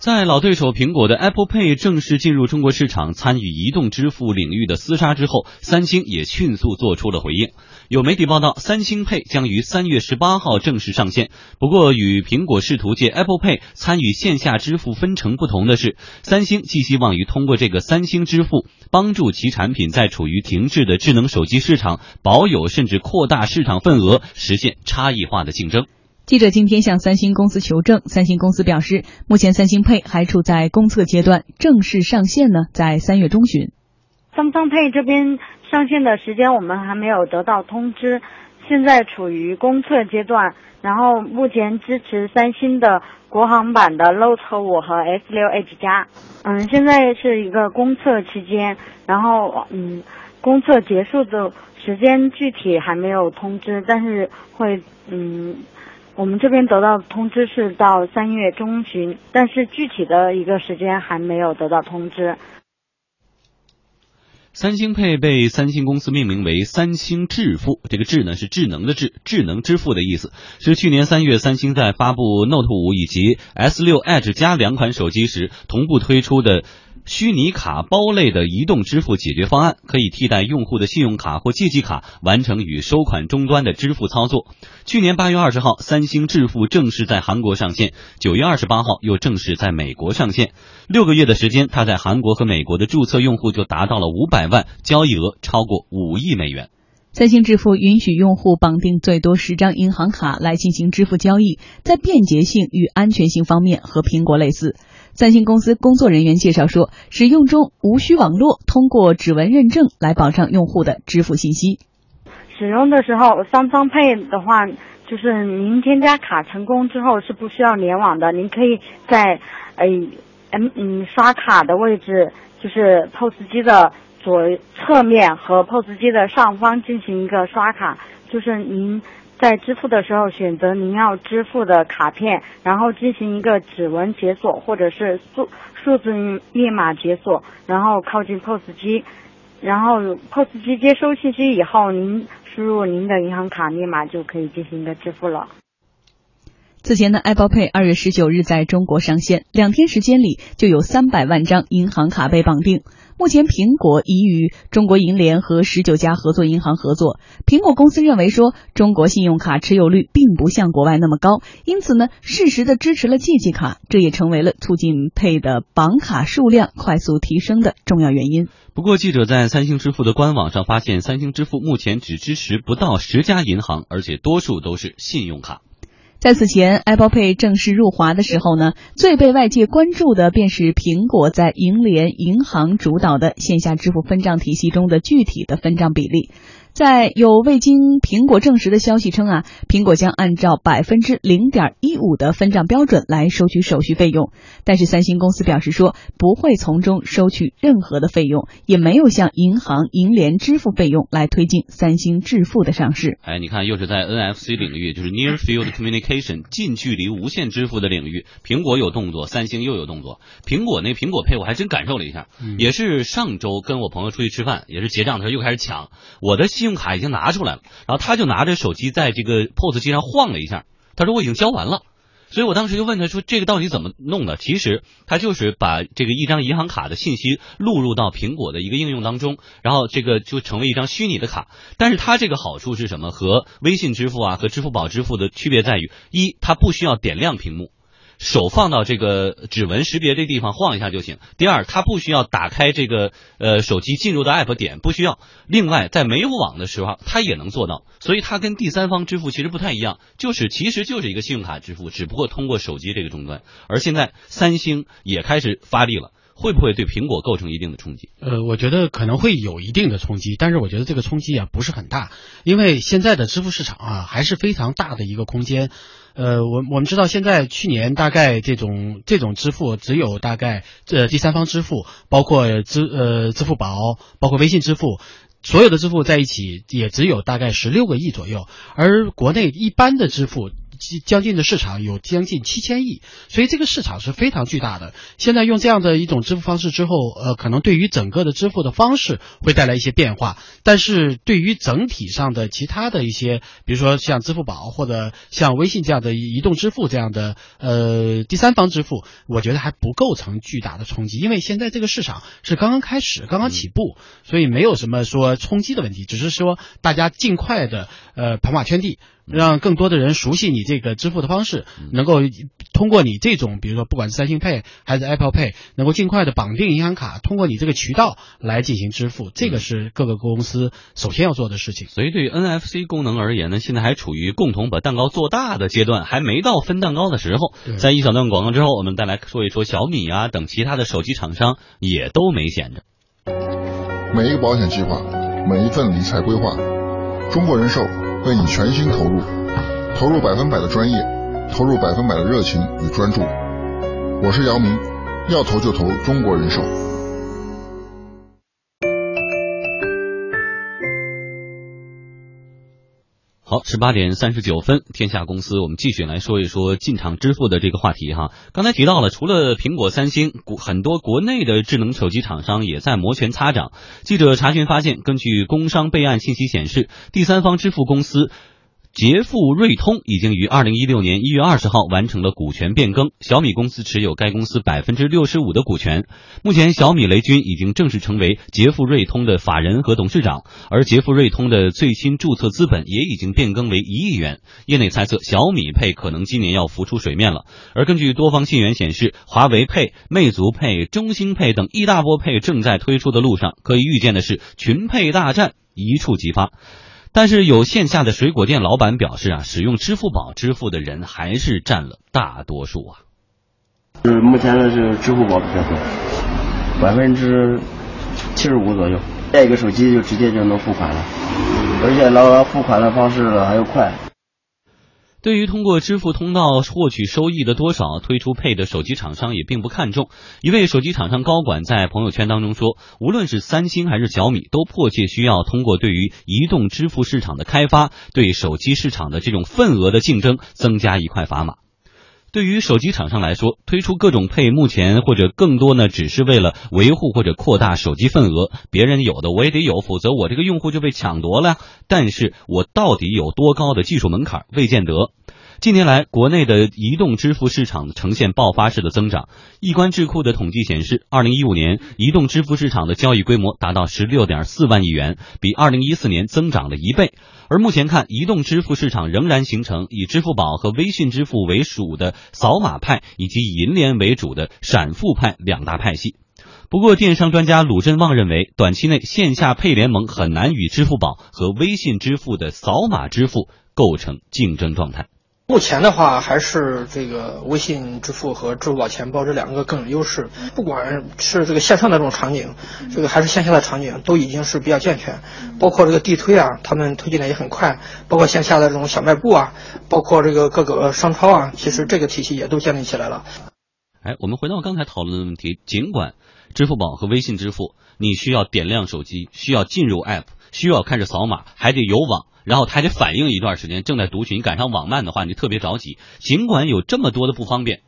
在老对手苹果的 Apple Pay 正式进入中国市场，参与移动支付领域的厮杀之后，三星也迅速做出了回应。有媒体报道，三星 Pay 将于三月十八号正式上线。不过，与苹果试图借 Apple Pay 参与线下支付分成不同的是，三星寄希望于通过这个三星支付，帮助其产品在处于停滞的智能手机市场保有甚至扩大市场份额，实现差异化的竞争。记者今天向三星公司求证，三星公司表示，目前三星 Pay 还处在公测阶段，正式上线呢在三月中旬。三星 Pay 这边上线的时间我们还没有得到通知，现在处于公测阶段，然后目前支持三星的国行版的 Note 五和 S 六 Edge 加，嗯，现在是一个公测期间，然后嗯，公测结束的时间具体还没有通知，但是会嗯。我们这边得到通知是到三月中旬，但是具体的一个时间还没有得到通知。三星配被三星公司命名为三星智付，这个智呢是智能的智，智能支付的意思。是去年三月三星在发布 Note 五以及 S 六 Edge 加两款手机时同步推出的。虚拟卡包类的移动支付解决方案，可以替代用户的信用卡或借记卡，完成与收款终端的支付操作。去年八月二十号，三星支付正式在韩国上线；九月二十八号又正式在美国上线。六个月的时间，它在韩国和美国的注册用户就达到了五百万，交易额超过五亿美元。三星支付允许用户绑定最多十张银行卡来进行支付交易，在便捷性与安全性方面和苹果类似。三星公司工作人员介绍说，使用中无需网络，通过指纹认证来保障用户的支付信息。使用的时候，三方 Pay 的话，就是您添加卡成功之后是不需要联网的，您可以在呃嗯嗯刷卡的位置，就是 POS 机的左侧面和 POS 机的上方进行一个刷卡，就是您。在支付的时候，选择您要支付的卡片，然后进行一个指纹解锁或者是数数字密码解锁，然后靠近 POS 机，然后 POS 机接收信息以后，您输入您的银行卡密码就可以进行一个支付了。此前的 Apple Pay 二月十九日在中国上线，两天时间里就有三百万张银行卡被绑定。目前，苹果已与中国银联和十九家合作银行合作。苹果公司认为说，中国信用卡持有率并不像国外那么高，因此呢，适时的支持了借记卡，这也成为了促进配的绑卡数量快速提升的重要原因。不过，记者在三星支付的官网上发现，三星支付目前只支持不到十家银行，而且多数都是信用卡。在此前，Apple Pay 正式入华的时候呢，最被外界关注的便是苹果在银联银行主导的线下支付分账体系中的具体的分账比例。在有未经苹果证实的消息称啊，苹果将按照百分之零点一五的分账标准来收取手续费用。但是三星公司表示说，不会从中收取任何的费用，也没有向银行银联支付费用来推进三星致富的上市。哎，你看，又是在 NFC 领域，就是 Near Field Communication 近距离无线支付的领域，苹果有动作，三星又有动作。苹果那苹果配我还真感受了一下，也是上周跟我朋友出去吃饭，也是结账的时候又开始抢我的。信用卡已经拿出来了，然后他就拿着手机在这个 POS 机上晃了一下，他说我已经交完了，所以我当时就问他说这个到底怎么弄的？其实他就是把这个一张银行卡的信息录入到苹果的一个应用当中，然后这个就成为一张虚拟的卡。但是它这个好处是什么？和微信支付啊和支付宝支付的区别在于，一它不需要点亮屏幕。手放到这个指纹识别这地方晃一下就行。第二，它不需要打开这个呃手机进入的 app 点，不需要。另外，在没有网的时候，它也能做到。所以它跟第三方支付其实不太一样，就是其实就是一个信用卡支付，只不过通过手机这个终端。而现在三星也开始发力了。会不会对苹果构成一定的冲击？呃，我觉得可能会有一定的冲击，但是我觉得这个冲击啊不是很大，因为现在的支付市场啊还是非常大的一个空间。呃，我我们知道现在去年大概这种这种支付只有大概这第三方支付，包括支呃支付宝，包括微信支付，所有的支付在一起也只有大概十六个亿左右，而国内一般的支付。将近的市场有将近七千亿，所以这个市场是非常巨大的。现在用这样的一种支付方式之后，呃，可能对于整个的支付的方式会带来一些变化，但是对于整体上的其他的一些，比如说像支付宝或者像微信这样的移动支付这样的呃第三方支付，我觉得还不构成巨大的冲击，因为现在这个市场是刚刚开始，刚刚起步，所以没有什么说冲击的问题，只是说大家尽快的呃跑马圈地。让更多的人熟悉你这个支付的方式，能够通过你这种，比如说不管是三星 Pay 还是 Apple Pay，能够尽快的绑定银行卡，通过你这个渠道来进行支付，这个是各个公司首先要做的事情。所以对于 NFC 功能而言呢，现在还处于共同把蛋糕做大的阶段，还没到分蛋糕的时候。在一小段广告之后，我们再来说一说小米啊等其他的手机厂商也都没闲着。每一个保险计划，每一份理财规划，中国人寿。为你全心投入，投入百分百的专业，投入百分百的热情与专注。我是姚明，要投就投中国人寿。好，十八点三十九分，天下公司，我们继续来说一说进场支付的这个话题哈。刚才提到了，除了苹果、三星，国很多国内的智能手机厂商也在摩拳擦掌。记者查询发现，根据工商备案信息显示，第三方支付公司。捷富瑞通已经于二零一六年一月二十号完成了股权变更，小米公司持有该公司百分之六十五的股权。目前，小米雷军已经正式成为捷富瑞通的法人和董事长，而捷富瑞通的最新注册资本也已经变更为一亿元。业内猜测，小米配可能今年要浮出水面了。而根据多方信源显示，华为配、魅族配、中兴配等一大波配正在推出的路上，可以预见的是群配大战一触即发。但是有线下的水果店老板表示啊，使用支付宝支付的人还是占了大多数啊。是目前的是支付宝比较多，百分之七十五左右，带一个手机就直接就能付款了，而且老付款的方式还要快。对于通过支付通道获取收益的多少，推出配的手机厂商也并不看重。一位手机厂商高管在朋友圈当中说：“无论是三星还是小米，都迫切需要通过对于移动支付市场的开发，对手机市场的这种份额的竞争增加一块砝码。”对于手机厂商来说，推出各种配，目前或者更多呢，只是为了维护或者扩大手机份额。别人有的我也得有，否则我这个用户就被抢夺了。但是我到底有多高的技术门槛，未见得。近年来，国内的移动支付市场呈现爆发式的增长。易观智库的统计显示，二零一五年移动支付市场的交易规模达到十六点四万亿元，比二零一四年增长了一倍。而目前看，移动支付市场仍然形成以支付宝和微信支付为主的扫码派，以及银联为主的闪付派两大派系。不过，电商专家鲁振旺认为，短期内线下配联盟很难与支付宝和微信支付的扫码支付构成竞争状态。目前的话，还是这个微信支付和支付宝钱包这两个更有优势。不管是这个线上的这种场景，这个还是线下的场景，都已经是比较健全。包括这个地推啊，他们推进的也很快。包括线下的这种小卖部啊，包括这个各个商超啊，其实这个体系也都建立起来了。哎，我们回到刚才讨论的问题，尽管支付宝和微信支付，你需要点亮手机，需要进入 App，需要看着扫码，还得有网。然后他还得反应一段时间，正在读取，你赶上网慢的话，你特别着急。尽管有这么多的不方便，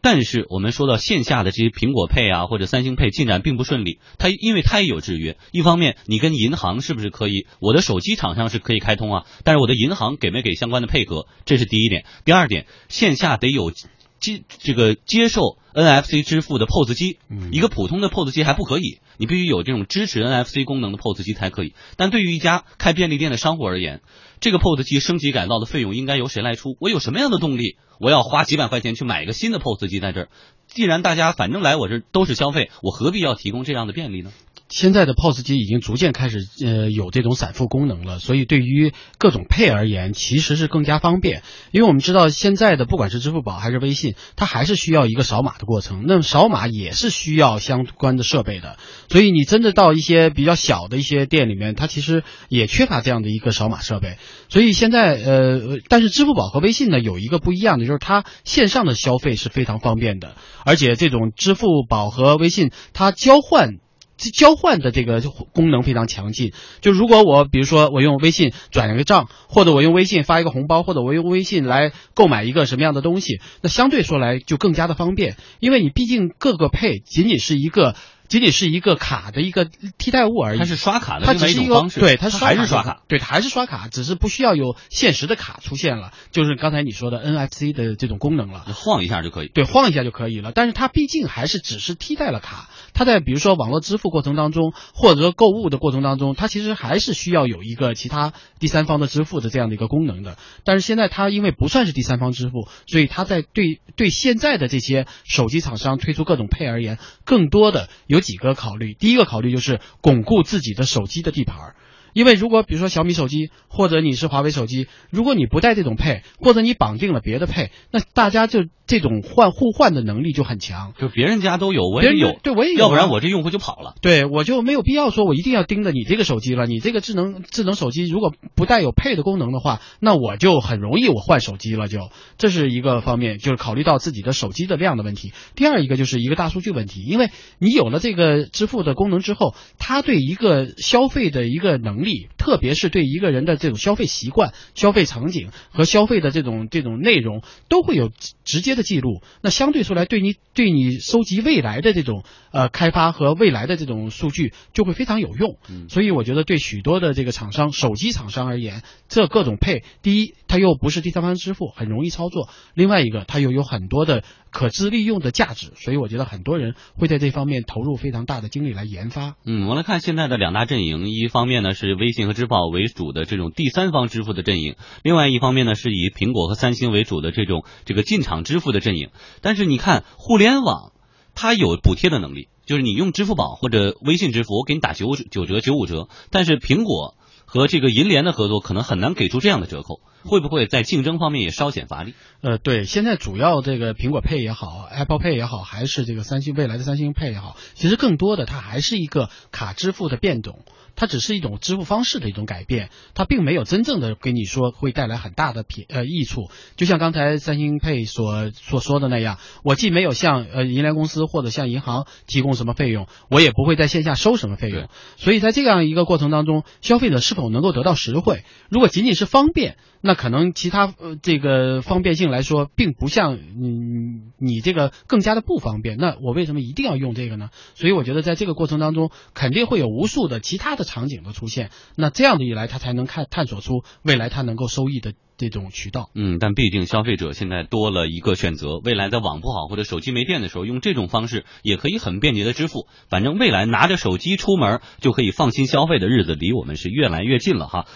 但是我们说到线下的这些苹果配啊或者三星配进展并不顺利。它因为它也有制约，一方面你跟银行是不是可以？我的手机厂商是可以开通啊，但是我的银行给没给相关的配合？这是第一点。第二点，线下得有接这个接受 NFC 支付的 POS 机，一个普通的 POS 机还不可以。你必须有这种支持 NFC 功能的 POS 机才可以。但对于一家开便利店的商户而言，这个 POS 机升级改造的费用应该由谁来出？我有什么样的动力？我要花几百块钱去买一个新的 POS 机在这儿？既然大家反正来我这都是消费，我何必要提供这样的便利呢？现在的 POS 机已经逐渐开始呃有这种闪付功能了，所以对于各种配而言，其实是更加方便。因为我们知道现在的不管是支付宝还是微信，它还是需要一个扫码的过程，那扫码也是需要相关的设备的。所以你真的到一些比较小的一些店里面，它其实也缺乏这样的一个扫码设备。所以现在呃，但是支付宝和微信呢有一个不一样的，就是它线上的消费是非常方便的，而且这种支付宝和微信它交换。交换的这个功能非常强劲。就如果我比如说我用微信转一个账，或者我用微信发一个红包，或者我用微信来购买一个什么样的东西，那相对说来就更加的方便，因为你毕竟各个配仅仅是一个。仅仅是一个卡的一个替代物而已，它是刷卡的它只是一个方式，对，它还是刷卡，对，它还是刷卡，只是不需要有现实的卡出现了，就是刚才你说的 NFC 的这种功能了，晃一下就可以，对，晃一下就可以了。但是它毕竟还是只是替代了卡，它在比如说网络支付过程当中，或者说购物的过程当中，它其实还是需要有一个其他第三方的支付的这样的一个功能的。但是现在它因为不算是第三方支付，所以它在对对现在的这些手机厂商推出各种配而言，更多的有有几个考虑。第一个考虑就是巩固自己的手机的地盘儿。因为如果比如说小米手机或者你是华为手机，如果你不带这种配，或者你绑定了别的配，那大家就这种换互换的能力就很强。就别人家都有，我也有，对我也有，要不然我这用户就跑了。对，我就没有必要说我一定要盯着你这个手机了。你这个智能智能手机如果不带有配的功能的话，那我就很容易我换手机了。就这是一个方面，就是考虑到自己的手机的量的问题。第二一个就是一个大数据问题，因为你有了这个支付的功能之后，它对一个消费的一个能力，特别是对一个人的这种消费习惯、消费场景和消费的这种这种内容，都会有直接的记录。那相对说来，对你对你收集未来的这种呃开发和未来的这种数据，就会非常有用。所以我觉得对许多的这个厂商、手机厂商而言，这各种配，第一，它又不是第三方支付，很容易操作；另外一个，它又有很多的可资利用的价值。所以我觉得很多人会在这方面投入非常大的精力来研发。嗯，我们来看现在的两大阵营，一方面呢是微信和支付宝。为主的这种第三方支付的阵营，另外一方面呢是以苹果和三星为主的这种这个进场支付的阵营。但是你看，互联网它有补贴的能力，就是你用支付宝或者微信支付，我给你打九九折、九五折。但是苹果和这个银联的合作可能很难给出这样的折扣，会不会在竞争方面也稍显乏力？呃，对，现在主要这个苹果 Pay 也好，Apple Pay 也好，还是这个三星未来的三星 Pay 也好，其实更多的它还是一个卡支付的变种。它只是一种支付方式的一种改变，它并没有真正的给你说会带来很大的便呃益处。就像刚才三星 Pay 所所说的那样，我既没有向呃银联公司或者向银行提供什么费用，我也不会在线下收什么费用。所以在这样一个过程当中，消费者是否能够得到实惠？如果仅仅是方便，那可能其他呃这个方便性来说，并不像嗯你这个更加的不方便。那我为什么一定要用这个呢？所以我觉得在这个过程当中，肯定会有无数的其他的。场景的出现，那这样的一来，他才能看探索出未来他能够收益的这种渠道。嗯，但毕竟消费者现在多了一个选择，未来在网不好或者手机没电的时候，用这种方式也可以很便捷的支付。反正未来拿着手机出门就可以放心消费的日子，离我们是越来越近了哈。